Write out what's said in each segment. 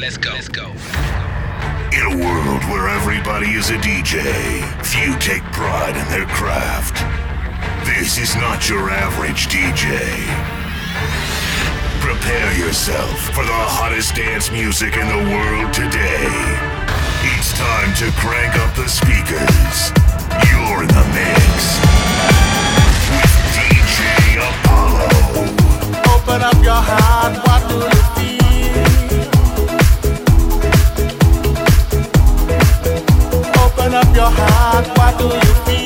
Let's go. Let's go. In a world where everybody is a DJ, few take pride in their craft. This is not your average DJ. Prepare yourself for the hottest dance music in the world today. It's time to crank up the speakers. You're in the mix with DJ Apollo. Open up your heart, what do you your heart, why do you feel?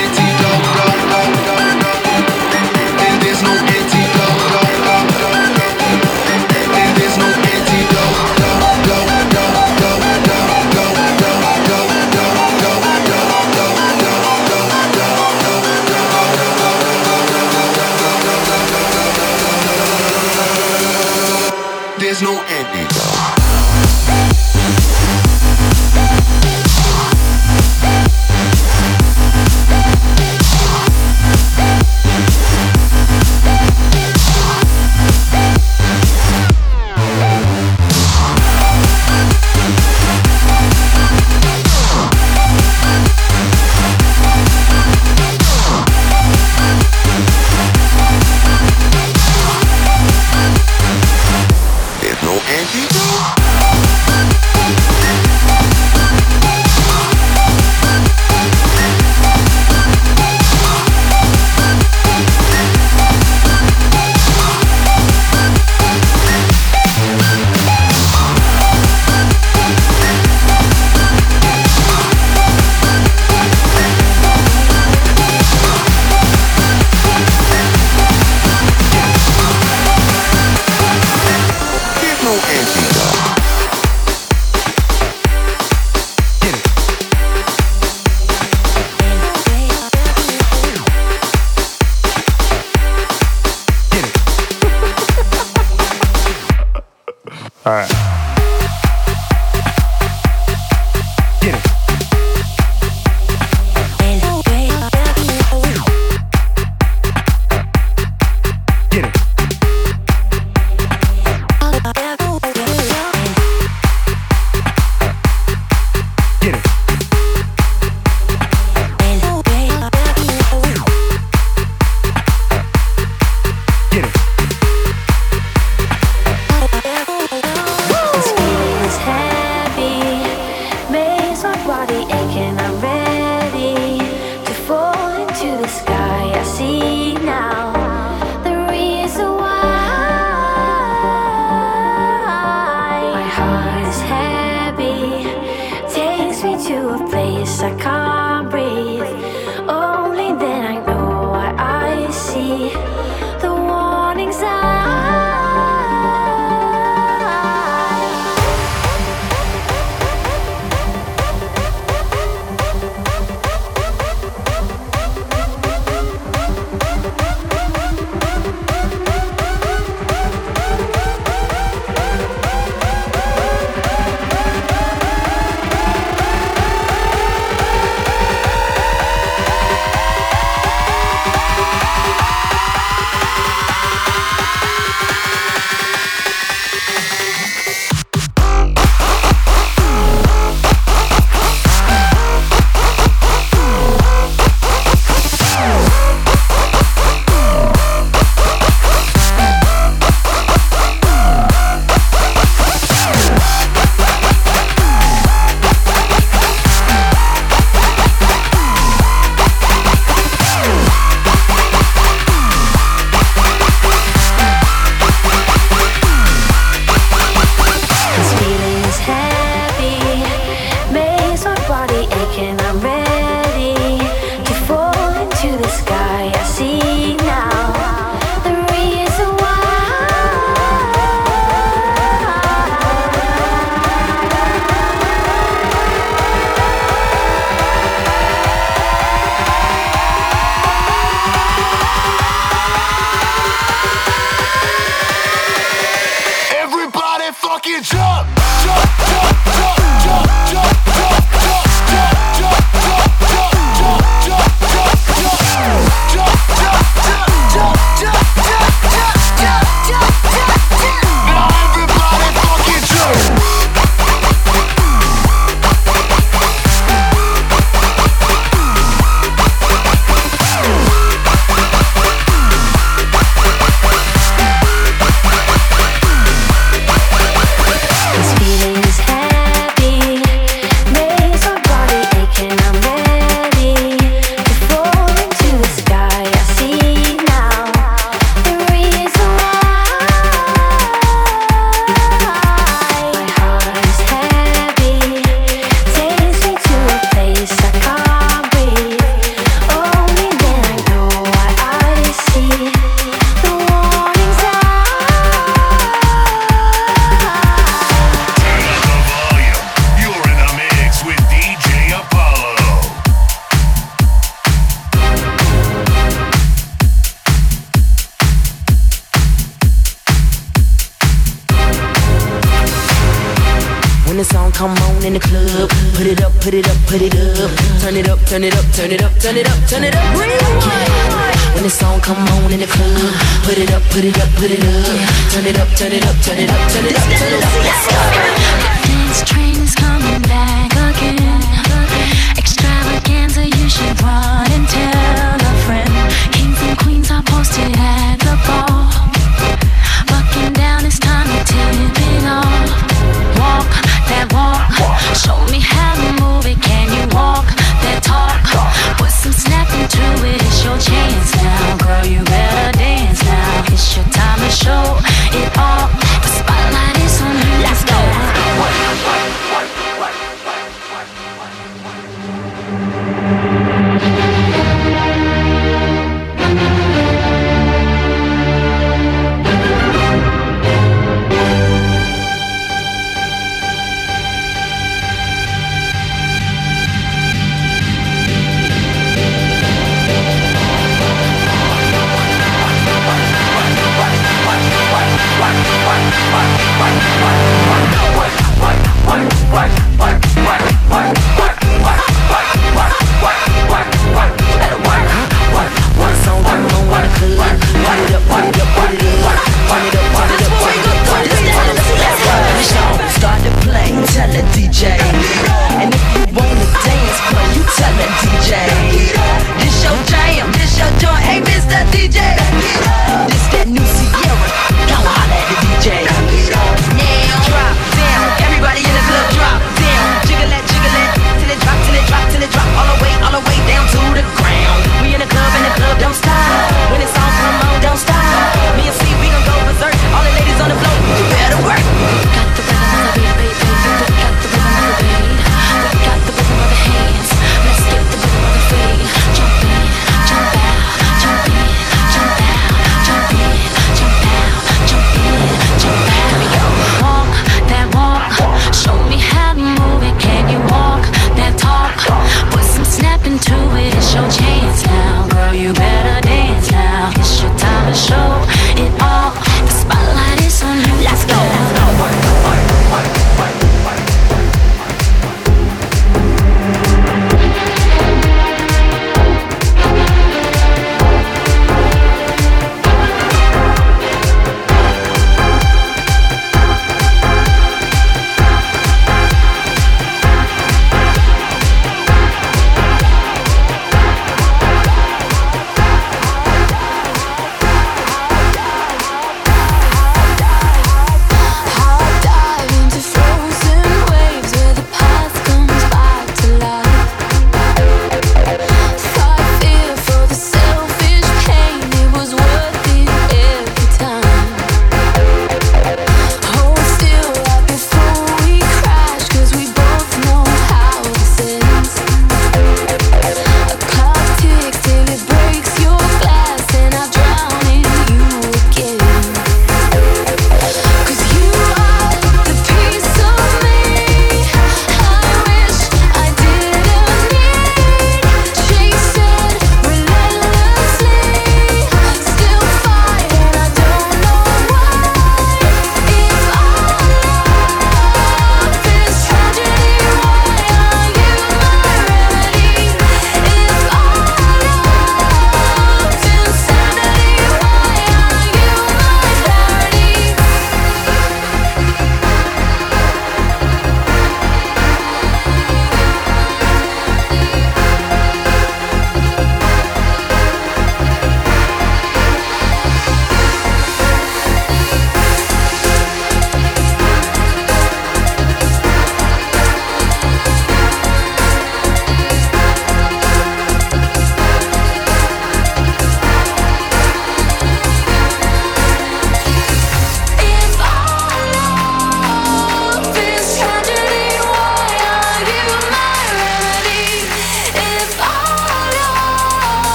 turn it up, turn it up, turn it up, turn it up. When the song come on in the club, put it up, put it up, put it up. Turn it up, turn it up, turn it up, turn it up, turn it up. Let's go.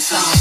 Fool.